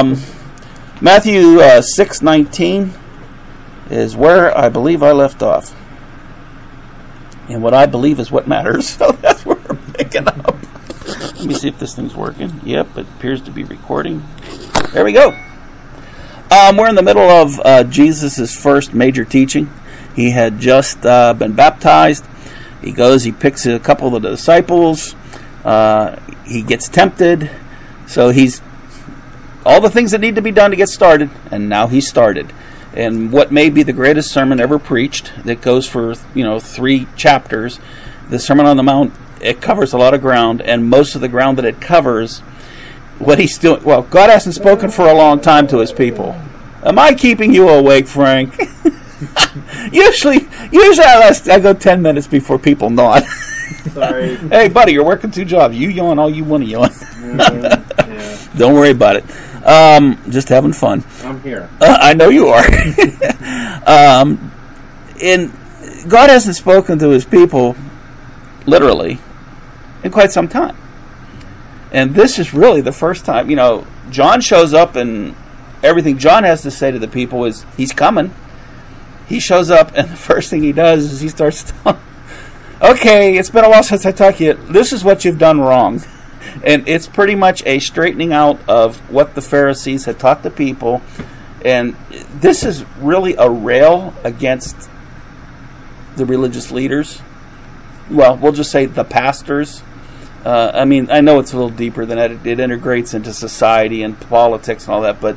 Um, Matthew uh, six nineteen is where I believe I left off, and what I believe is what matters. So that's where we're picking up. Let me see if this thing's working. Yep, it appears to be recording. There we go. Um, we're in the middle of uh, Jesus' first major teaching. He had just uh, been baptized. He goes, he picks a couple of the disciples. Uh, he gets tempted. So he's all the things that need to be done to get started, and now he's started. And what may be the greatest sermon ever preached, that goes for you know three chapters, the Sermon on the Mount. It covers a lot of ground, and most of the ground that it covers, what he's doing. Well, God hasn't spoken for a long time to His people. Am I keeping you awake, Frank? usually, usually I, last, I go ten minutes before people nod. Sorry. hey, buddy, you're working two jobs. You yawn all you want to yawn. Mm, yeah, Don't worry about it. Um, just having fun. I'm here. Uh, I know you are. um, and God hasn't spoken to His people literally in quite some time, and this is really the first time. You know, John shows up, and everything John has to say to the people is He's coming. He shows up, and the first thing he does is he starts telling. Okay, it's been a while since I talked to you. This is what you've done wrong. And it's pretty much a straightening out of what the Pharisees had taught the people. And this is really a rail against the religious leaders. Well, we'll just say the pastors. Uh, I mean, I know it's a little deeper than that. It, it integrates into society and politics and all that, but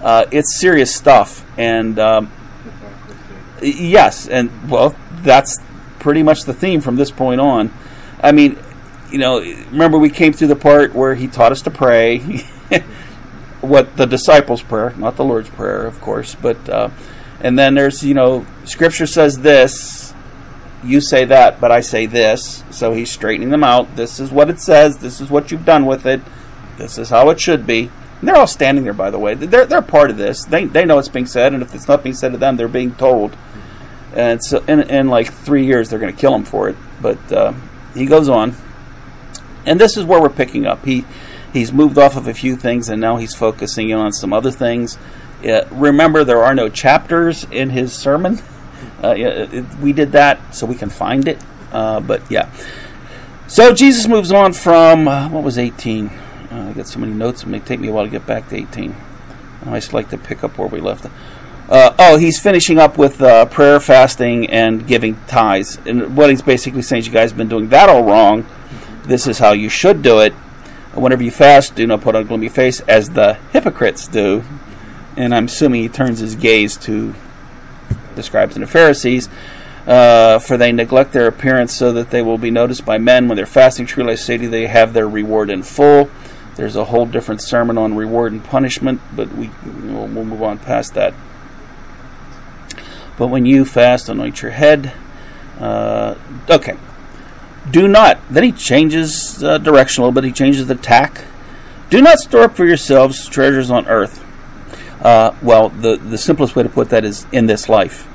uh, it's serious stuff. And um, yes, and well, that's pretty much the theme from this point on. I mean, you know, remember we came through the part where he taught us to pray, what the disciples' prayer, not the Lord's prayer, of course, but uh, and then there's you know, Scripture says this, you say that, but I say this. So he's straightening them out. This is what it says. This is what you've done with it. This is how it should be. And they're all standing there, by the way. They're they're part of this. They they know it's being said, and if it's not being said to them, they're being told. And so in in like three years, they're going to kill him for it. But uh, he goes on, and this is where we're picking up. He he's moved off of a few things, and now he's focusing in on some other things. Uh, remember, there are no chapters in his sermon. Uh, it, we did that so we can find it. Uh, but yeah. So Jesus moves on from uh, what was 18. Uh, I got so many notes; it may take me a while to get back to 18. I just like to pick up where we left. Uh, oh, he's finishing up with uh, prayer, fasting, and giving tithes. And what he's basically saying is, you guys have been doing that all wrong. This is how you should do it. Whenever you fast, do not put on a gloomy face, as the hypocrites do. And I'm assuming he turns his gaze to the scribes and the Pharisees. Uh, for they neglect their appearance so that they will be noticed by men when they're fasting. Truly, I say to you, they have their reward in full. There's a whole different sermon on reward and punishment, but we we'll, we'll move on past that. But when you fast, anoint your head. Uh, okay. Do not. Then he changes uh, direction a little bit. He changes the tack. Do not store up for yourselves treasures on earth. Uh, well, the the simplest way to put that is in this life.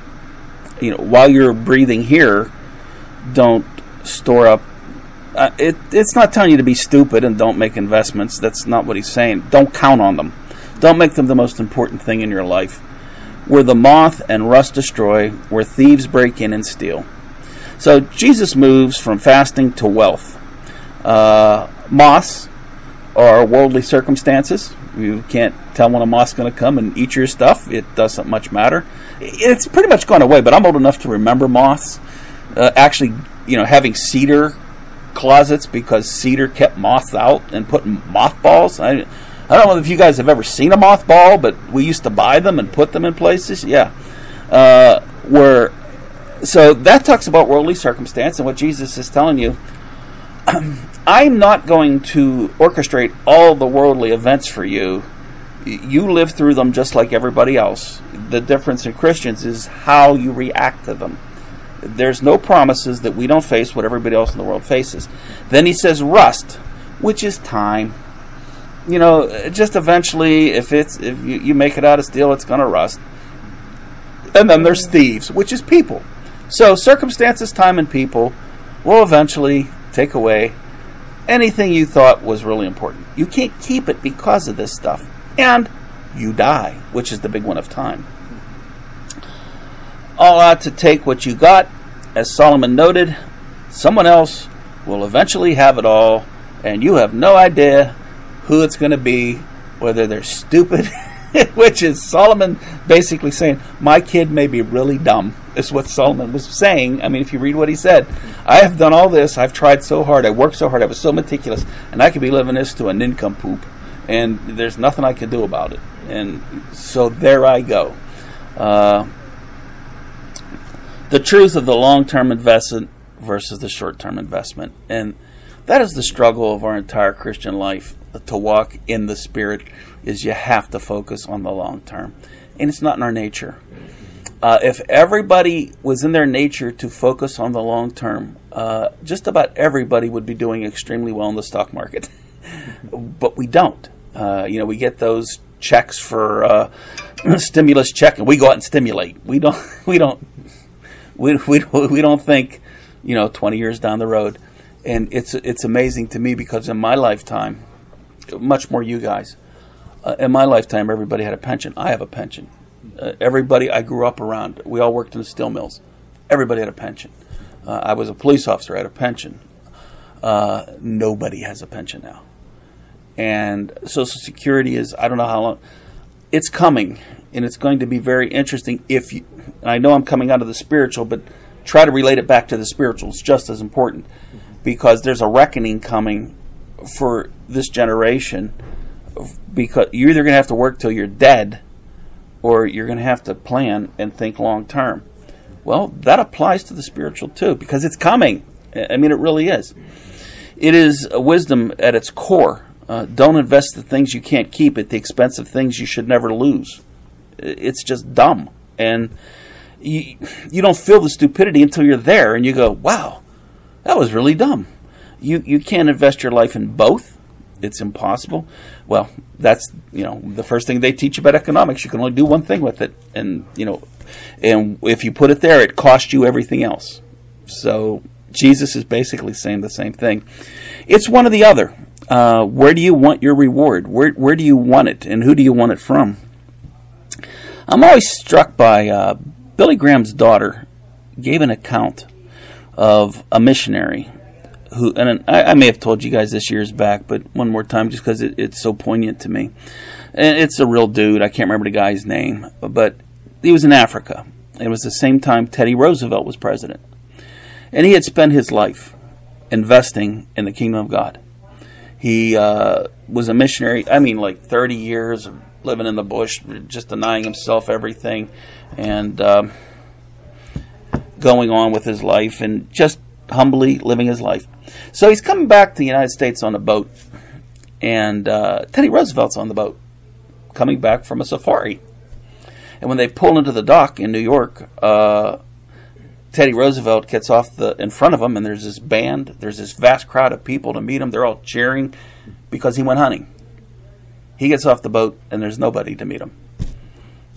You know, while you're breathing here, don't store up. Uh, it it's not telling you to be stupid and don't make investments. That's not what he's saying. Don't count on them. Don't make them the most important thing in your life. Where the moth and rust destroy, where thieves break in and steal. So Jesus moves from fasting to wealth. Uh, moths are worldly circumstances. You can't tell when a moth's going to come and eat your stuff. It doesn't much matter. It's pretty much gone away, but I'm old enough to remember moths. Uh, actually, you know, having cedar closets because cedar kept moths out and putting mothballs. I, I don't know if you guys have ever seen a mothball, but we used to buy them and put them in places. Yeah. Uh, where so that talks about worldly circumstance and what Jesus is telling you. I'm not going to orchestrate all the worldly events for you. You live through them just like everybody else. The difference in Christians is how you react to them. There's no promises that we don't face what everybody else in the world faces. Then he says rust, which is time. You know, just eventually, if it's if you, you make it out of steel, it's going to rust. And then there's thieves, which is people. So circumstances, time, and people will eventually take away anything you thought was really important. You can't keep it because of this stuff. And you die, which is the big one of time. All out to take what you got, as Solomon noted, someone else will eventually have it all, and you have no idea who it's going to be, whether they're stupid, which is Solomon basically saying, My kid may be really dumb, is what Solomon was saying. I mean, if you read what he said, I have done all this, I've tried so hard, I worked so hard, I was so meticulous, and I could be living this to an income poop, and there's nothing I can do about it. And so there I go. Uh, the truth of the long term investment versus the short term investment. And that is the struggle of our entire Christian life to walk in the Spirit is you have to focus on the long term. And it's not in our nature. Uh, if everybody was in their nature to focus on the long term, uh, just about everybody would be doing extremely well in the stock market. but we don't. Uh, you know, we get those checks for uh, stimulus check, and we go out and stimulate. We don't. We don't. We, we, we don't think, you know, 20 years down the road. And it's it's amazing to me because in my lifetime, much more you guys, uh, in my lifetime, everybody had a pension. I have a pension. Uh, everybody I grew up around, we all worked in the steel mills. Everybody had a pension. Uh, I was a police officer. I had a pension. Uh, nobody has a pension now. And Social Security is, I don't know how long, it's coming. And it's going to be very interesting if you, and I know I'm coming out of the spiritual, but try to relate it back to the spiritual. It's just as important because there's a reckoning coming for this generation because you're either going to have to work till you're dead or you're going to have to plan and think long term. Well, that applies to the spiritual too because it's coming. I mean, it really is. It is wisdom at its core. Uh, don't invest the things you can't keep at the expense of things you should never lose. It's just dumb. And you, you don't feel the stupidity until you're there and you go, wow, that was really dumb. You, you can't invest your life in both. It's impossible. Well, that's, you know, the first thing they teach about economics. You can only do one thing with it. And, you know, and if you put it there, it costs you everything else. So Jesus is basically saying the same thing. It's one or the other. Uh, where do you want your reward? Where, where do you want it? And who do you want it from? I'm always struck by uh, Billy Graham's daughter gave an account of a missionary who, and I, I, may have told you guys this years back, but one more time just because it, it's so poignant to me. And it's a real dude. I can't remember the guy's name, but he was in Africa. It was the same time Teddy Roosevelt was president. And he had spent his life investing in the kingdom of God. He uh, was a missionary, I mean, like 30 years of living in the bush, just denying himself everything, and um, going on with his life and just humbly living his life. So he's coming back to the United States on a boat, and uh, Teddy Roosevelt's on the boat, coming back from a safari. And when they pull into the dock in New York, uh, Teddy Roosevelt gets off the in front of him, and there's this band, there's this vast crowd of people to meet him. They're all cheering because he went hunting. He gets off the boat and there's nobody to meet him.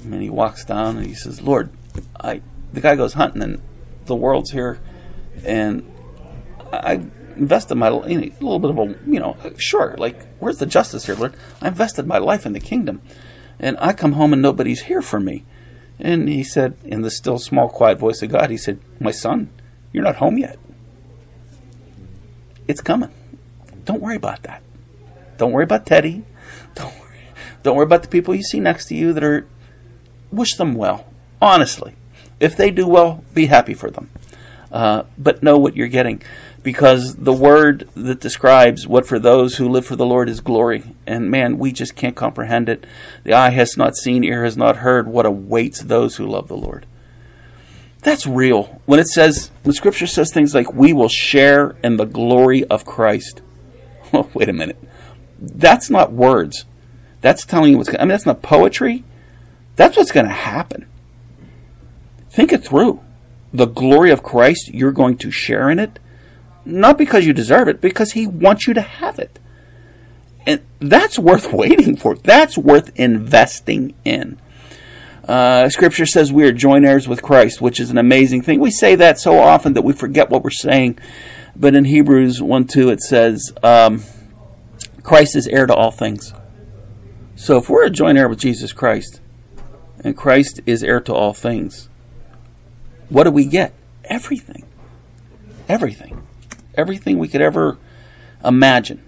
And he walks down and he says, "Lord, I." The guy goes hunting and the world's here, and I invested my you know, a little bit of a you know sure like where's the justice here, Lord? I invested my life in the kingdom, and I come home and nobody's here for me. And he said, in the still small quiet voice of God, he said, "My son, you're not home yet. It's coming. Don't worry about that. Don't worry about Teddy. Don't worry. Don't worry about the people you see next to you that are. Wish them well. Honestly, if they do well, be happy for them. Uh, but know what you're getting, because the word that describes what for those who live for the Lord is glory. And man, we just can't comprehend it. The eye has not seen, ear has not heard what awaits those who love the Lord. That's real. When it says, when Scripture says things like, "We will share in the glory of Christ." Oh, wait a minute that's not words. That's telling you what's. going I mean, that's not poetry. That's what's going to happen. Think it through. The glory of Christ, you're going to share in it, not because you deserve it, because He wants you to have it. And that's worth waiting for. That's worth investing in. Uh, scripture says we are joint heirs with Christ, which is an amazing thing. We say that so often that we forget what we're saying. But in Hebrews 1 2, it says, um, Christ is heir to all things. So if we're a joint heir with Jesus Christ, and Christ is heir to all things, what do we get? Everything. Everything. Everything we could ever imagine.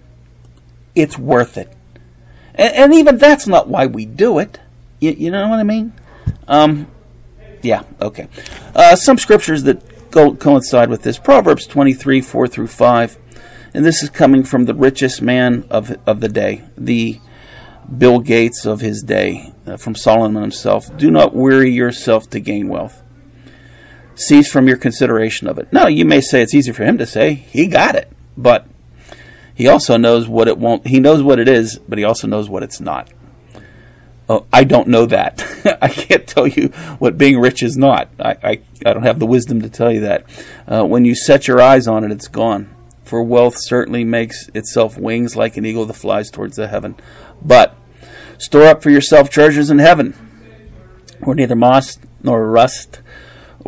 It's worth it. And, and even that's not why we do it. You, you know what I mean? Um, yeah, okay. Uh, some scriptures that go, coincide with this Proverbs 23 4 through 5. And this is coming from the richest man of, of the day, the Bill Gates of his day, uh, from Solomon himself. Do not weary yourself to gain wealth. Cease from your consideration of it. No, you may say it's easy for him to say. He got it. But he also knows what it won't. He knows what it is, but he also knows what it's not. Oh, I don't know that. I can't tell you what being rich is not. I, I, I don't have the wisdom to tell you that. Uh, when you set your eyes on it, it's gone. For wealth certainly makes itself wings like an eagle that flies towards the heaven. But store up for yourself treasures in heaven, where neither moss nor rust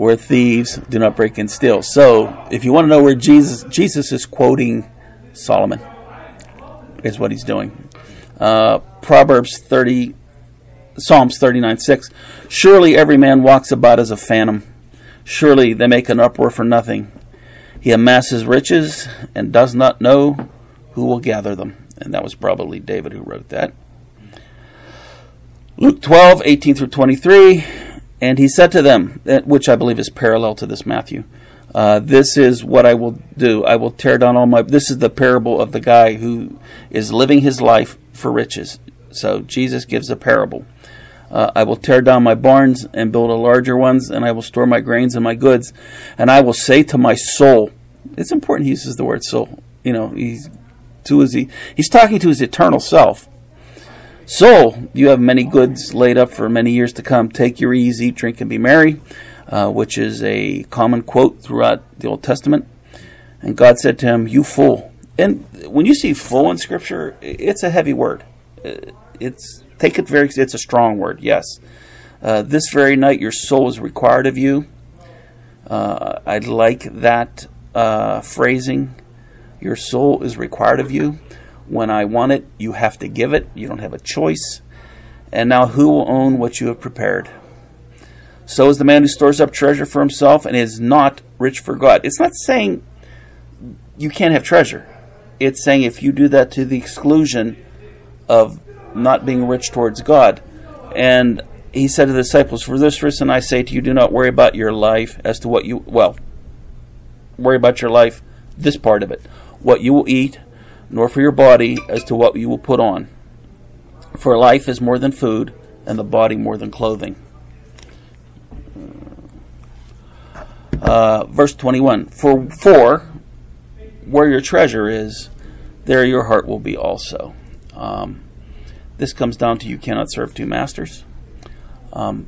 or thieves do not break and steal. So, if you want to know where Jesus Jesus is quoting Solomon, is what he's doing. Uh, Proverbs thirty, Psalms thirty nine six. Surely every man walks about as a phantom. Surely they make an uproar for nothing. He amasses riches and does not know who will gather them. And that was probably David who wrote that. Luke 12, 18 through 23. And he said to them, which I believe is parallel to this Matthew, uh, this is what I will do. I will tear down all my. This is the parable of the guy who is living his life for riches. So Jesus gives a parable. Uh, I will tear down my barns and build a larger ones, and I will store my grains and my goods. And I will say to my soul, it's important he uses the word soul. You know, he's to his he's talking to his eternal self. Soul, you have many goods laid up for many years to come. Take your ease, eat, drink, and be merry, uh, which is a common quote throughout the Old Testament. And God said to him, You fool. And when you see fool in Scripture, it's a heavy word. Uh, it's take it very. It's a strong word. Yes. Uh, this very night, your soul is required of you. Uh, I like that uh, phrasing. Your soul is required of you. When I want it, you have to give it. You don't have a choice. And now, who will own what you have prepared? So is the man who stores up treasure for himself and is not rich for God. It's not saying you can't have treasure. It's saying if you do that to the exclusion of not being rich towards God. And he said to the disciples, For this reason I say to you, do not worry about your life as to what you, well, worry about your life, this part of it, what you will eat, nor for your body as to what you will put on. For life is more than food, and the body more than clothing. Uh, verse 21 For, for where your treasure is, there your heart will be also. Um, this comes down to you cannot serve two masters. Um,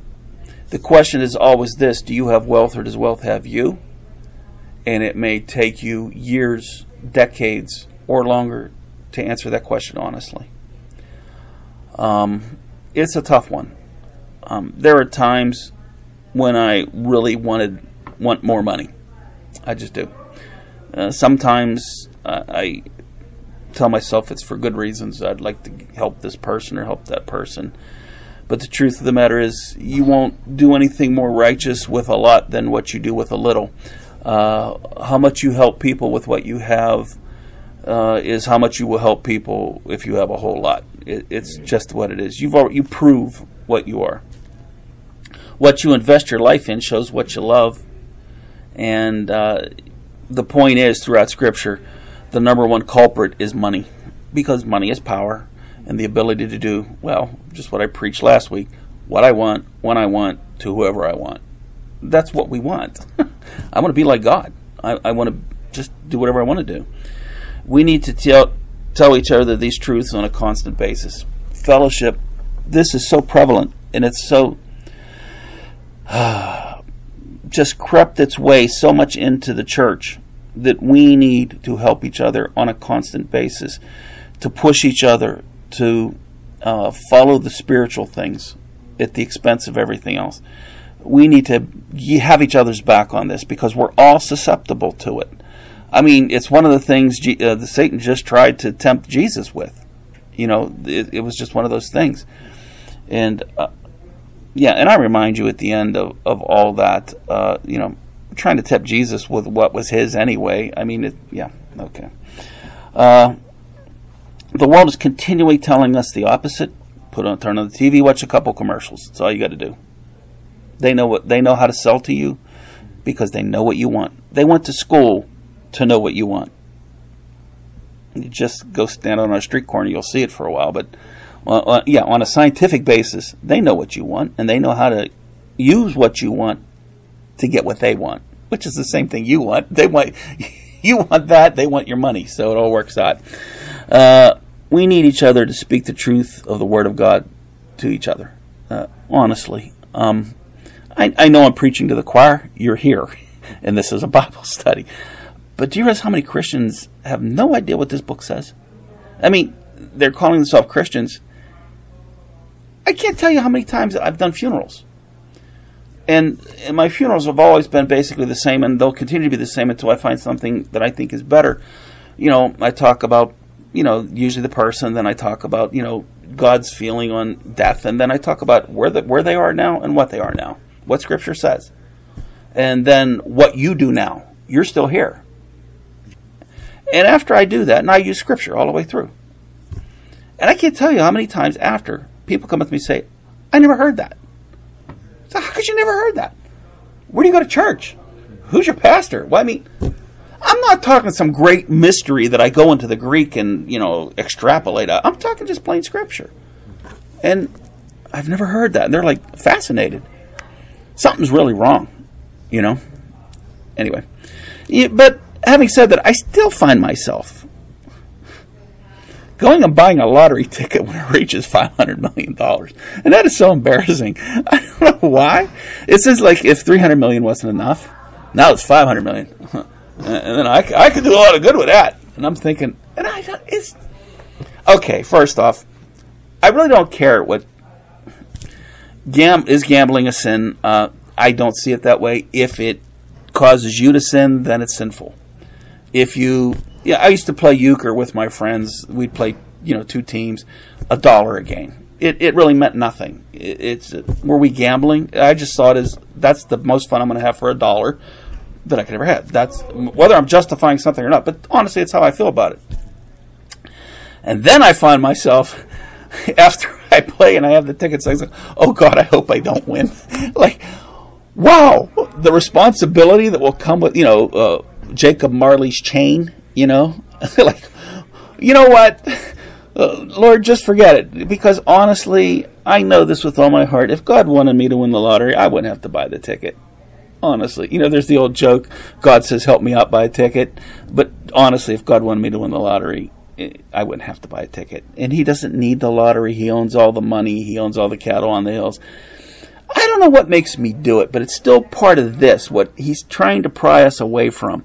the question is always this do you have wealth or does wealth have you? And it may take you years, decades, or longer to answer that question honestly. Um, it's a tough one. Um, there are times when I really wanted want more money. I just do. Uh, sometimes uh, I tell myself it's for good reasons. I'd like to help this person or help that person. But the truth of the matter is, you won't do anything more righteous with a lot than what you do with a little. Uh, how much you help people with what you have uh, is how much you will help people if you have a whole lot. It, it's just what it is. You've already, you prove what you are. What you invest your life in shows what you love, and uh, the point is throughout Scripture, the number one culprit is money, because money is power and the ability to do well, just what I preached last week, what I want, when I want, to whoever I want. That's what we want. I want to be like God. I, I want to just do whatever I want to do we need to tell, tell each other these truths on a constant basis. Fellowship, this is so prevalent and it's so uh, just crept its way so much into the church that we need to help each other on a constant basis, to push each other to uh, follow the spiritual things at the expense of everything else. We need to have each other's back on this because we're all susceptible to it. I mean, it's one of the things G- uh, the Satan just tried to tempt Jesus with. You know, it, it was just one of those things. And uh, yeah, and I remind you at the end of, of all that, uh, you know, trying to tempt Jesus with what was his anyway. I mean, it, yeah, okay. Uh, the world is continually telling us the opposite. Put on, turn on the TV, watch a couple commercials. That's all you got to do. They know what they know how to sell to you because they know what you want. They went to school to know what you want. You just go stand on a street corner, you'll see it for a while. But uh, yeah, on a scientific basis, they know what you want and they know how to use what you want to get what they want, which is the same thing you want. They want you want that, they want your money, so it all works out. Uh, we need each other to speak the truth of the Word of God to each other. Uh, honestly, um, I, I know I'm preaching to the choir. You're here, and this is a Bible study. But do you realize how many Christians have no idea what this book says? I mean, they're calling themselves Christians. I can't tell you how many times I've done funerals. And, and my funerals have always been basically the same, and they'll continue to be the same until I find something that I think is better. You know, I talk about, you know, usually the person, then I talk about, you know, God's feeling on death, and then I talk about where the, where they are now and what they are now, what Scripture says, and then what you do now. You're still here. And after I do that, and I use Scripture all the way through, and I can't tell you how many times after people come up to me and say, "I never heard that." So how could you never heard that? Where do you go to church? Who's your pastor? Well, I mean, I'm not talking some great mystery that I go into the Greek and you know extrapolate. I'm talking just plain scripture, and I've never heard that. And they're like fascinated. Something's really wrong, you know. Anyway, yeah, but having said that, I still find myself going and buying a lottery ticket when it reaches $500 million. And that is so embarrassing. I don't know why. It says like if 300 million wasn't enough, now it's 500 million. And then I, I could do a lot of good with that. And I'm thinking, and I it's, okay, first off, I really don't care what, gam, is gambling a sin? Uh, I don't see it that way. If it causes you to sin, then it's sinful. If you yeah, I used to play euchre with my friends. We'd play, you know, two teams, a dollar a game. It, it really meant nothing. It, it's were we gambling? I just saw it as that's the most fun I'm going to have for a dollar that I could ever have. That's whether I'm justifying something or not. But honestly, it's how I feel about it. And then I find myself after I play and I have the tickets, I'm like, oh God, I hope I don't win. like, wow, the responsibility that will come with you know uh, Jacob Marley's chain you know, like, you know what? Uh, Lord, just forget it. Because honestly, I know this with all my heart. If God wanted me to win the lottery, I wouldn't have to buy the ticket. Honestly, you know, there's the old joke God says, help me out, buy a ticket. But honestly, if God wanted me to win the lottery, eh, I wouldn't have to buy a ticket. And He doesn't need the lottery. He owns all the money, He owns all the cattle on the hills. I don't know what makes me do it, but it's still part of this, what He's trying to pry us away from.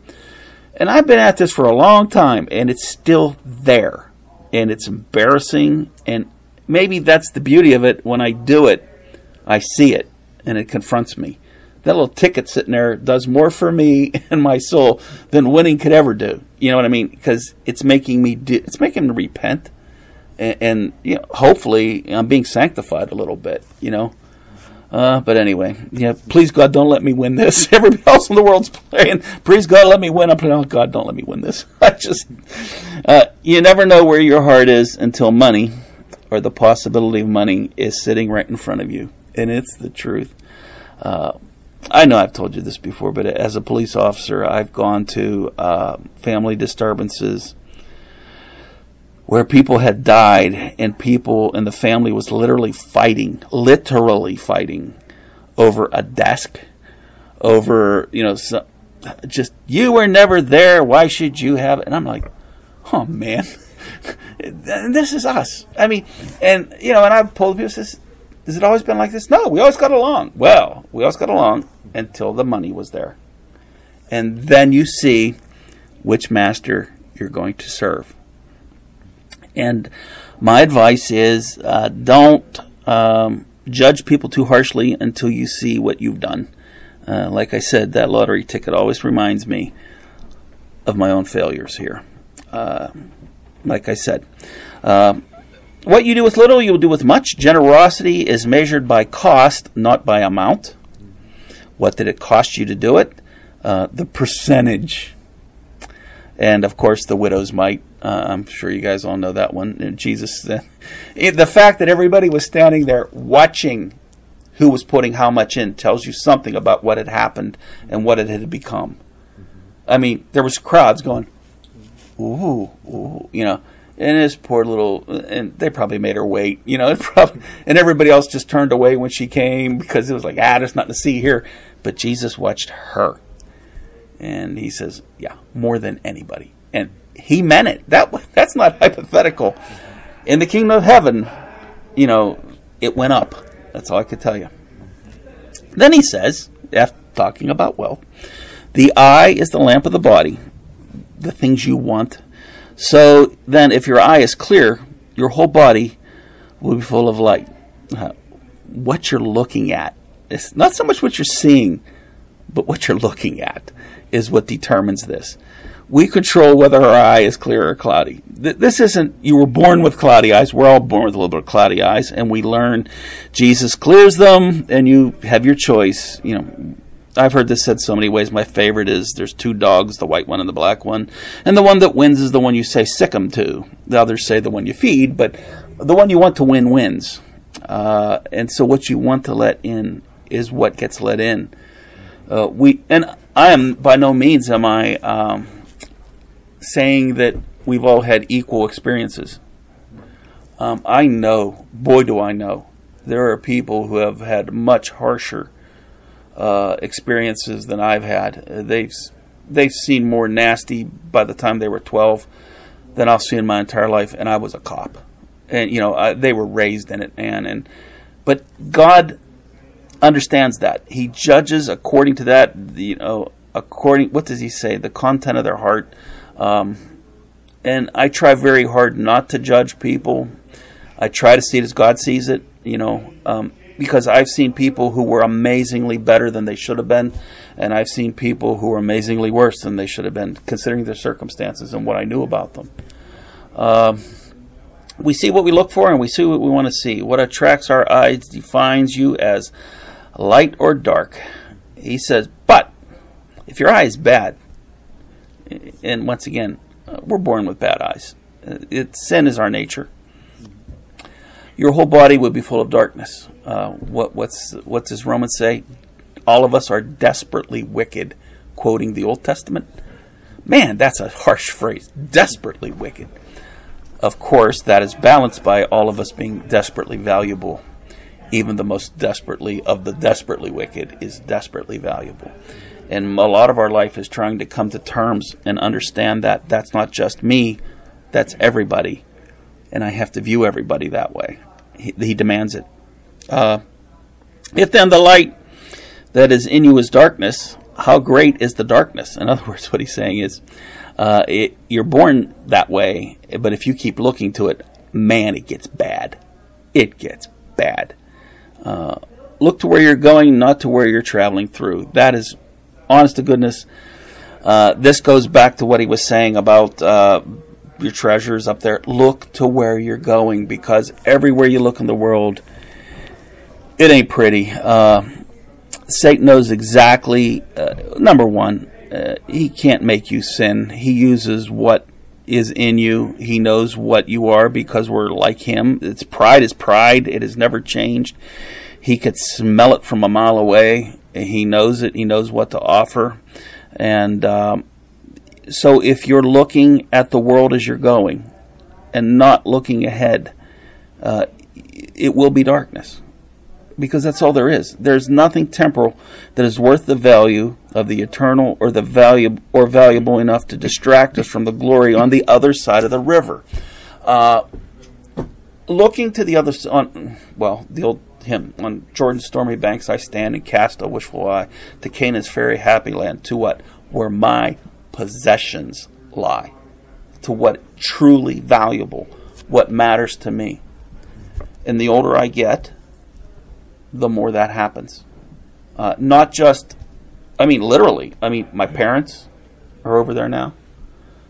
And I've been at this for a long time, and it's still there. And it's embarrassing. And maybe that's the beauty of it. When I do it, I see it, and it confronts me. That little ticket sitting there does more for me and my soul than winning could ever do. You know what I mean? Because it's making me do, it's making me repent, and, and you know, hopefully I'm being sanctified a little bit. You know, uh, but anyway, yeah, please God, don't let me win this. Everybody else in the world's playing. Please God, let me win. I'm playing, oh God, don't let me win this. I just, uh, you never know where your heart is until money or the possibility of money is sitting right in front of you. And it's the truth. Uh, I know I've told you this before, but as a police officer, I've gone to uh, family disturbances where people had died and people in the family was literally fighting, literally fighting over a desk, over, you know, just, you were never there. Why should you have it? And I'm like, oh man, this is us. I mean, and, you know, and I've told people, says, has it always been like this? No, we always got along. Well, we always got along until the money was there. And then you see which master you're going to serve. And my advice is uh, don't um, judge people too harshly until you see what you've done. Uh, like I said, that lottery ticket always reminds me of my own failures here. Uh, like I said, uh, what you do with little, you will do with much. Generosity is measured by cost, not by amount. What did it cost you to do it? Uh, the percentage. And of course, the widow's mite. Uh, I'm sure you guys all know that one. Jesus, uh, it, the fact that everybody was standing there watching who was putting how much in tells you something about what had happened and what it had become. I mean, there was crowds going, ooh, ooh, you know, and this poor little, and they probably made her wait, you know, probably, and everybody else just turned away when she came because it was like, ah, there's nothing to see here. But Jesus watched her, and he says, yeah, more than anybody, and he meant it. That that's not hypothetical. In the kingdom of heaven, you know, it went up. That's all I could tell you. Then he says, after talking about wealth, the eye is the lamp of the body, the things you want. So then, if your eye is clear, your whole body will be full of light. Uh, what you're looking at it's not so much what you're seeing, but what you're looking at is what determines this. We control whether our eye is clear or cloudy. Th- this isn't, you were born with cloudy eyes. We're all born with a little bit of cloudy eyes, and we learn Jesus clears them, and you have your choice. You know, I've heard this said so many ways. My favorite is there's two dogs, the white one and the black one, and the one that wins is the one you say sick 'em to. The others say the one you feed, but the one you want to win wins. Uh, and so what you want to let in is what gets let in. Uh, we and I am by no means am I um, saying that we've all had equal experiences. Um, I know, boy, do I know, there are people who have had much harsher uh, experiences than I've had. They've they've seen more nasty by the time they were twelve than I've seen in my entire life, and I was a cop, and you know I, they were raised in it, man. And but God understands that. He judges according to that. You know, according what does he say? The content of their heart. Um, and I try very hard not to judge people. I try to see it as God sees it. You know, um, because I've seen people who were amazingly better than they should have been, and I've seen people who were amazingly worse than they should have been, considering their circumstances and what I knew about them. Um, we see what we look for, and we see what we want to see. What attracts our eyes defines you as light or dark. He says, but if your eye is bad, and once again, uh, we're born with bad eyes. Uh, it, sin is our nature. Your whole body would be full of darkness. Uh, what, what's what does Romans say? All of us are desperately wicked. Quoting the Old Testament. Man, that's a harsh phrase. Desperately wicked. Of course, that is balanced by all of us being desperately valuable even the most desperately of the desperately wicked is desperately valuable. And a lot of our life is trying to come to terms and understand that that's not just me, that's everybody. And I have to view everybody that way. He, he demands it. Uh, if then the light that is in you is darkness, how great is the darkness? In other words, what he's saying is, uh, it, you're born that way, but if you keep looking to it, man, it gets bad. It gets bad. Uh, look to where you're going, not to where you're traveling through. That is, honest to goodness, uh, this goes back to what he was saying about uh, your treasures up there. Look to where you're going because everywhere you look in the world, it ain't pretty. Uh, Satan knows exactly, uh, number one, uh, he can't make you sin. He uses what is in you. He knows what you are because we're like him. It's pride is pride. It has never changed. He could smell it from a mile away. He knows it. He knows what to offer. And um, so if you're looking at the world as you're going and not looking ahead, uh, it will be darkness because that's all there is. There's nothing temporal that is worth the value of the eternal or the value or valuable enough to distract us from the glory on the other side of the river. Uh, looking to the other on well, the old hymn on Jordan's stormy banks I stand and cast a wishful eye to Canaan's fairy happy land to what where my possessions lie to what truly valuable what matters to me and the older I get the more that happens. Uh, not just, I mean, literally. I mean, my parents are over there now.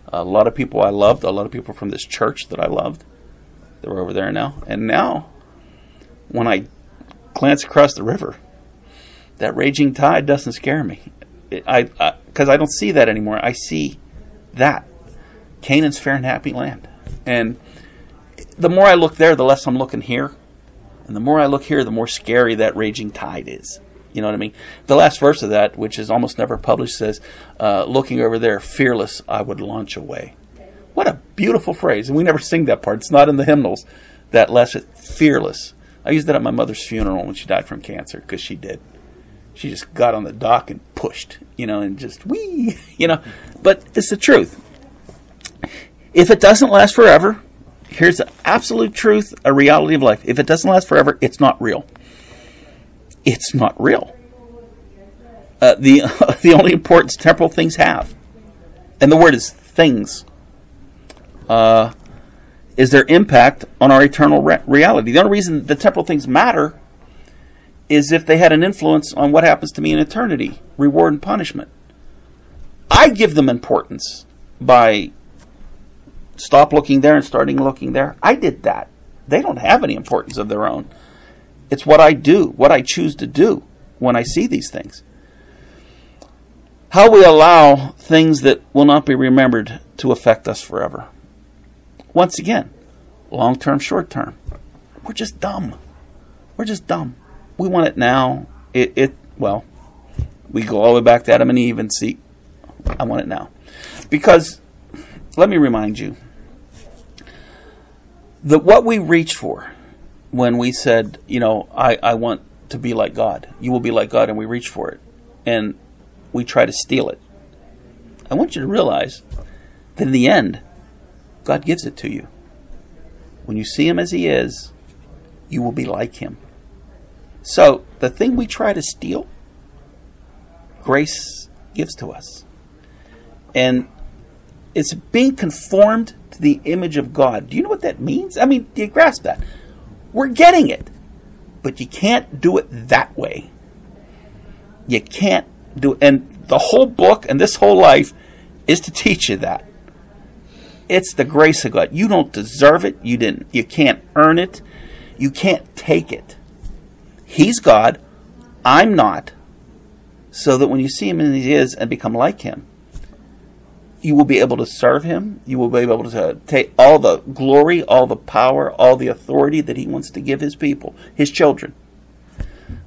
A lot of people I loved, a lot of people from this church that I loved. They're over there now. And now, when I glance across the river, that raging tide doesn't scare me. I because I, I don't see that anymore. I see that Canaan's fair and happy land, and the more I look there, the less I'm looking here, and the more I look here, the more scary that raging tide is. You know what I mean? The last verse of that, which is almost never published, says, uh, "Looking over there, fearless, I would launch away." What a beautiful phrase, and we never sing that part. It's not in the hymnals. That last fearless. I used that at my mother's funeral when she died from cancer because she did she just got on the dock and pushed, you know, and just wee, you know. But it's the truth. If it doesn't last forever, here's the absolute truth, a reality of life. If it doesn't last forever, it's not real. It's not real. Uh, the the only importance temporal things have, and the word is things, uh, is their impact on our eternal re- reality. The only reason the temporal things matter is if they had an influence on what happens to me in eternity, reward and punishment. I give them importance by stop looking there and starting looking there. I did that. They don't have any importance of their own. It's what I do, what I choose to do when I see these things. How we allow things that will not be remembered to affect us forever. Once again, long term, short term. We're just dumb. We're just dumb we want it now. It, it well, we go all the way back to Adam and Eve and see. I want it now, because let me remind you that what we reached for when we said, you know, I, I want to be like God. You will be like God, and we reach for it, and we try to steal it. I want you to realize that in the end, God gives it to you. When you see Him as He is, you will be like Him. So, the thing we try to steal, grace gives to us. And it's being conformed to the image of God. Do you know what that means? I mean, do you grasp that? We're getting it, but you can't do it that way. You can't do it. And the whole book and this whole life is to teach you that. It's the grace of God. You don't deserve it. You didn't. You can't earn it. You can't take it. He's God, I'm not. So that when you see him as he is and become like him, you will be able to serve him. You will be able to take all the glory, all the power, all the authority that he wants to give his people, his children.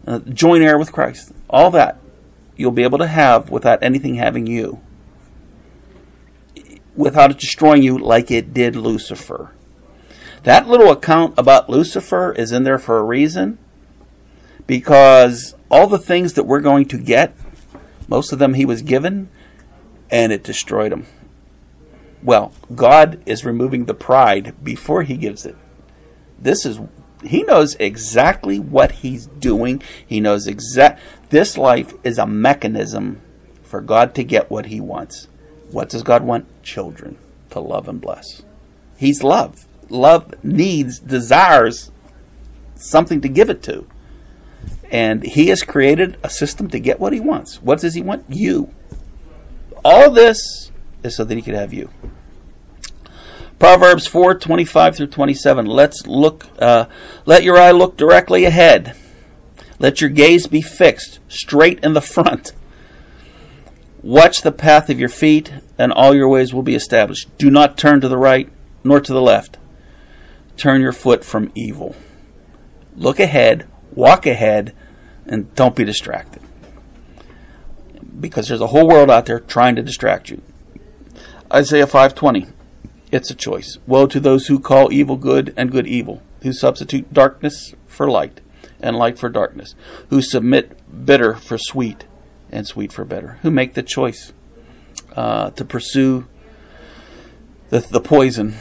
Uh, join heir with Christ. All that you'll be able to have without anything having you. Without it destroying you like it did Lucifer. That little account about Lucifer is in there for a reason because all the things that we're going to get, most of them he was given, and it destroyed him. Well, God is removing the pride before he gives it. This is he knows exactly what he's doing. He knows exact this life is a mechanism for God to get what he wants. What does God want? Children to love and bless. He's love. Love needs, desires something to give it to. And he has created a system to get what he wants. What does he want? You. All this is so that he could have you. Proverbs 4 25 through 27. Let's look, uh, let your eye look directly ahead. Let your gaze be fixed, straight in the front. Watch the path of your feet, and all your ways will be established. Do not turn to the right nor to the left. Turn your foot from evil. Look ahead, walk ahead, and don't be distracted. Because there's a whole world out there trying to distract you. Isaiah 5:20. It's a choice. Woe to those who call evil good and good evil, who substitute darkness for light and light for darkness, who submit bitter for sweet and sweet for bitter, who make the choice uh, to pursue the, the poison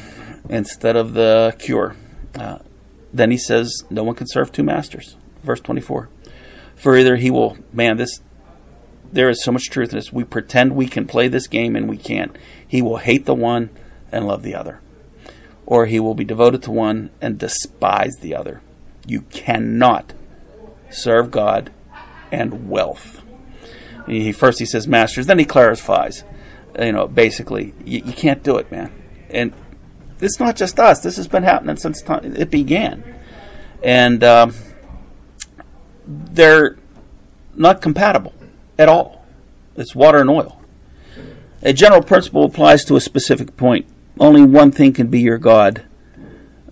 instead of the cure. Uh, then he says, No one can serve two masters. Verse 24. For either he will, man, this, there is so much truth in this. We pretend we can play this game and we can't. He will hate the one and love the other. Or he will be devoted to one and despise the other. You cannot serve God and wealth. He first he says masters, then he clarifies. You know, basically, you, you can't do it, man. And it's not just us. This has been happening since time it began, and um, they're not compatible at all. It's water and oil. A general principle applies to a specific point. Only one thing can be your God.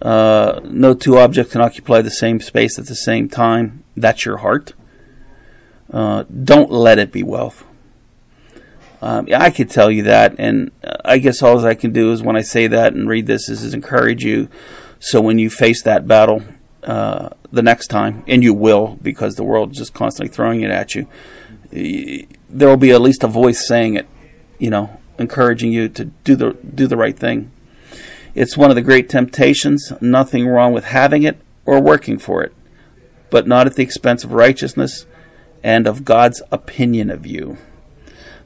Uh, no two objects can occupy the same space at the same time. That's your heart. Uh, don't let it be wealth. Um, I could tell you that, and I guess all I can do is when I say that and read this is, is encourage you. So when you face that battle uh, the next time, and you will, because the world is just constantly throwing it at you, there will be at least a voice saying it, you know, encouraging you to do the do the right thing. It's one of the great temptations. Nothing wrong with having it or working for it, but not at the expense of righteousness and of God's opinion of you.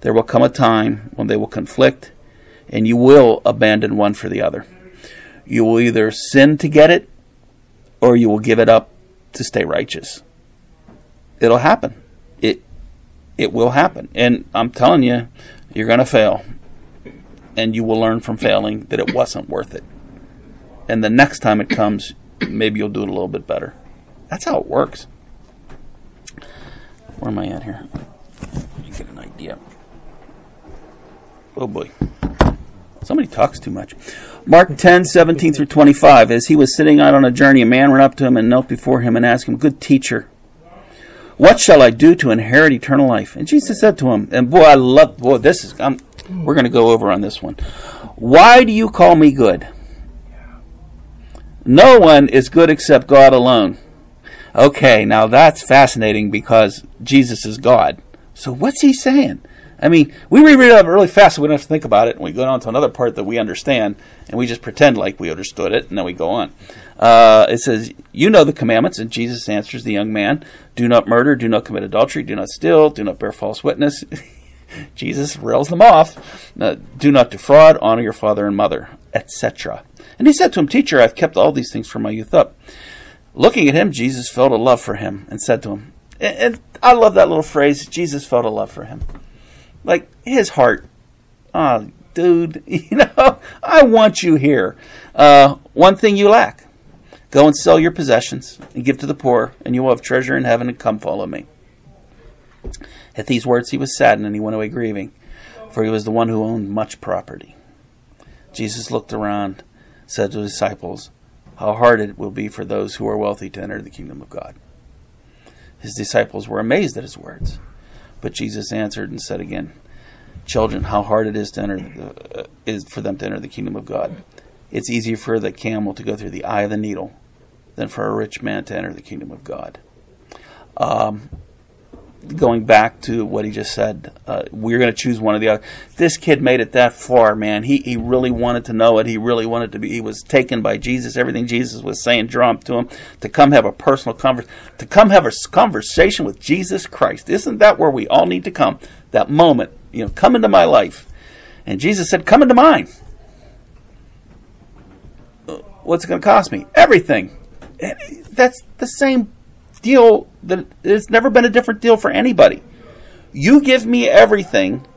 There will come a time when they will conflict, and you will abandon one for the other. You will either sin to get it, or you will give it up to stay righteous. It'll happen. It it will happen. And I'm telling you, you're going to fail. And you will learn from failing that it wasn't worth it. And the next time it comes, maybe you'll do it a little bit better. That's how it works. Where am I at here? You get an idea. Oh boy. Somebody talks too much. Mark 10, 17 through 25. As he was sitting out on a journey, a man ran up to him and knelt before him and asked him, Good teacher, what shall I do to inherit eternal life? And Jesus said to him, and boy, I love, boy, this is, I'm, we're going to go over on this one. Why do you call me good? No one is good except God alone. Okay, now that's fascinating because Jesus is God. So what's he saying? I mean, we reread it really fast, so we don't have to think about it, and we go on to another part that we understand, and we just pretend like we understood it, and then we go on. Uh, it says, You know the commandments, and Jesus answers the young man Do not murder, do not commit adultery, do not steal, do not bear false witness. Jesus rails them off. Uh, do not defraud, honor your father and mother, etc. And he said to him, Teacher, I've kept all these things from my youth up. Looking at him, Jesus felt a love for him and said to him, and I love that little phrase, Jesus felt a love for him like his heart. Oh, dude, you know, I want you here. Uh, one thing you lack go and sell your possessions and give to the poor, and you will have treasure in heaven, and come follow me. At these words he was saddened, and he went away grieving, for he was the one who owned much property. Jesus looked around, said to the disciples, How hard it will be for those who are wealthy to enter the kingdom of God. His disciples were amazed at his words. But Jesus answered and said again, Children, how hard it is to enter the, uh, is for them to enter the kingdom of God. It's easier for the camel to go through the eye of the needle than for a rich man to enter the kingdom of God. Um, going back to what he just said, uh, we're going to choose one or the other. This kid made it that far, man. He he really wanted to know it. He really wanted to be. He was taken by Jesus. Everything Jesus was saying drew him to him to come have a personal convers to come have a conversation with Jesus Christ. Isn't that where we all need to come? That moment, you know, come into my life. And Jesus said, "Come into mine." Uh, what's it going to cost me? Everything. That's the same deal that it's never been a different deal for anybody. You give me everything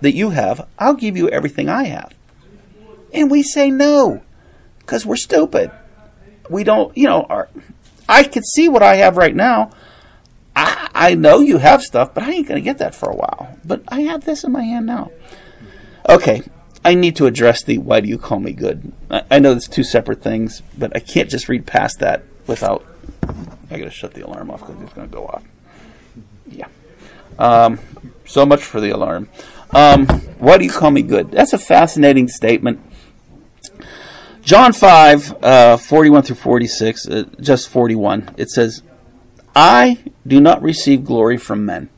that you have, I'll give you everything I have. And we say no because we're stupid. We don't, you know, our, I can see what I have right now. I, I know you have stuff, but I ain't going to get that for a while. But I have this in my hand now. Okay, I need to address the why do you call me good? I, I know it's two separate things, but I can't just read past that without I gotta shut the alarm off because it's gonna go off. Yeah. Um, so much for the alarm. Um, why do you call me good? That's a fascinating statement. John 5, uh, 41 through 46, uh, just 41, it says, I do not receive glory from men.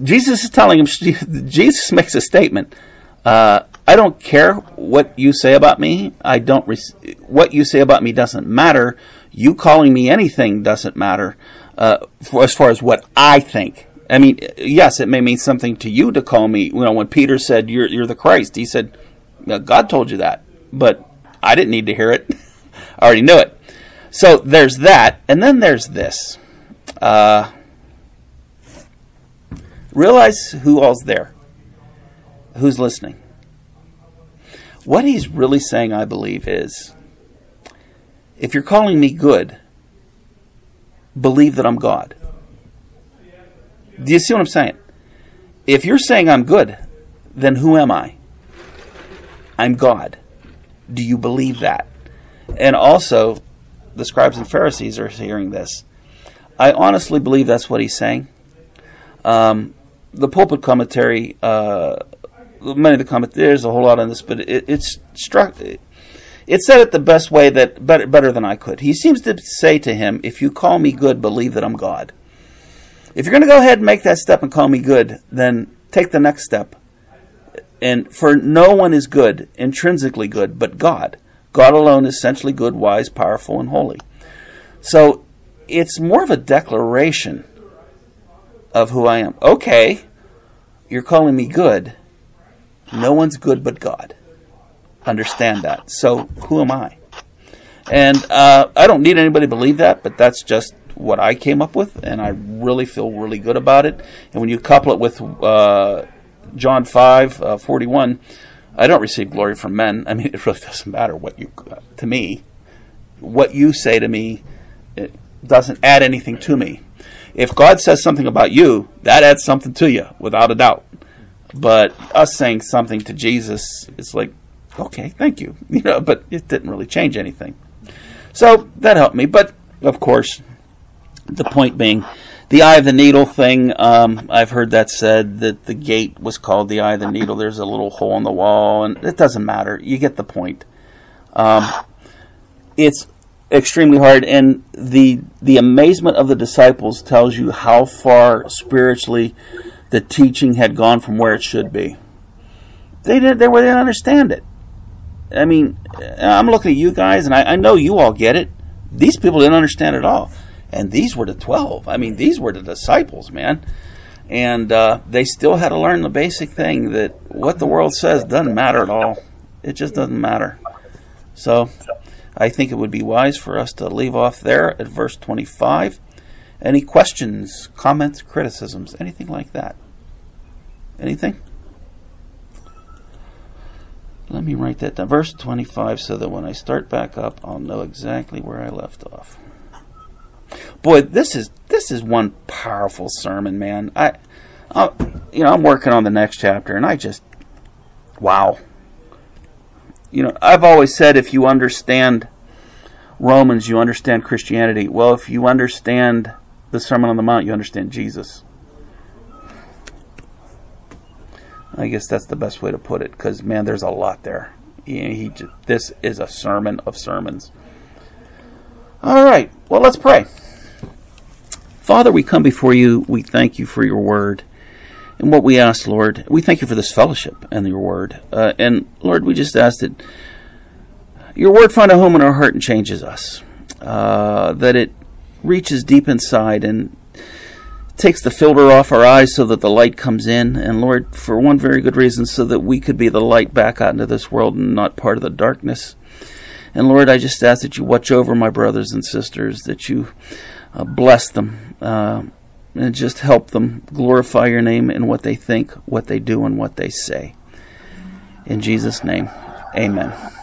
Jesus is telling him, Jesus makes a statement. Uh, I don't care what you say about me. I don't, re- what you say about me doesn't matter you calling me anything doesn't matter uh, for, as far as what I think. I mean, yes, it may mean something to you to call me. You know, when Peter said you're you're the Christ, he said, God told you that, but I didn't need to hear it. I already knew it. So there's that, and then there's this. Uh, realize who all's there, who's listening. What he's really saying, I believe, is if you're calling me good, believe that I'm God. Do you see what I'm saying? If you're saying I'm good, then who am I? I'm God. Do you believe that? And also, the scribes and Pharisees are hearing this. I honestly believe that's what he's saying. Um, the pulpit commentary, uh, many of the commentaries, there's a whole lot on this, but it, it's struck. It said it the best way that better, better than I could. He seems to say to him, "If you call me good, believe that I'm God." If you're going to go ahead and make that step and call me good, then take the next step. And for no one is good, intrinsically good, but God. God alone is essentially good, wise, powerful, and holy. So it's more of a declaration of who I am. Okay, you're calling me good. No one's good but God. Understand that. So who am I? And uh, I don't need anybody to believe that, but that's just what I came up with, and I really feel really good about it. And when you couple it with uh, John 5 uh, 41, I don't receive glory from men. I mean, it really doesn't matter what you, uh, to me, what you say to me, it doesn't add anything to me. If God says something about you, that adds something to you, without a doubt. But us saying something to Jesus, it's like, okay, thank you, you know. But it didn't really change anything. So that helped me. But of course, the point being, the eye of the needle thing. Um, I've heard that said that the gate was called the eye of the needle. There's a little hole in the wall, and it doesn't matter. You get the point. Um, it's extremely hard, and the the amazement of the disciples tells you how far spiritually the teaching had gone from where it should be. They didn't. They, they didn't understand it. I mean, I'm looking at you guys, and I, I know you all get it. These people didn't understand at all and these were the 12. I mean, these were the disciples, man. And uh, they still had to learn the basic thing that what the world says doesn't matter at all. It just doesn't matter. So I think it would be wise for us to leave off there at verse 25. Any questions, comments, criticisms, anything like that? Anything? Let me write that down. Verse 25 so that when I start back up, I'll know exactly where I left off. Boy, this is this is one powerful sermon, man. I, I, you know, I'm working on the next chapter, and I just, wow. You know, I've always said if you understand Romans, you understand Christianity. Well, if you understand the Sermon on the Mount, you understand Jesus. I guess that's the best way to put it, because man, there's a lot there. He, he, this is a sermon of sermons. All right, well, let's pray. Father, we come before you. We thank you for your word. And what we ask, Lord, we thank you for this fellowship and your word. Uh, and Lord, we just ask that your word find a home in our heart and changes us. Uh, that it reaches deep inside and takes the filter off our eyes so that the light comes in. And Lord, for one very good reason, so that we could be the light back out into this world and not part of the darkness. And Lord, I just ask that you watch over my brothers and sisters, that you uh, bless them, uh, and just help them glorify your name in what they think, what they do, and what they say. In Jesus' name, amen.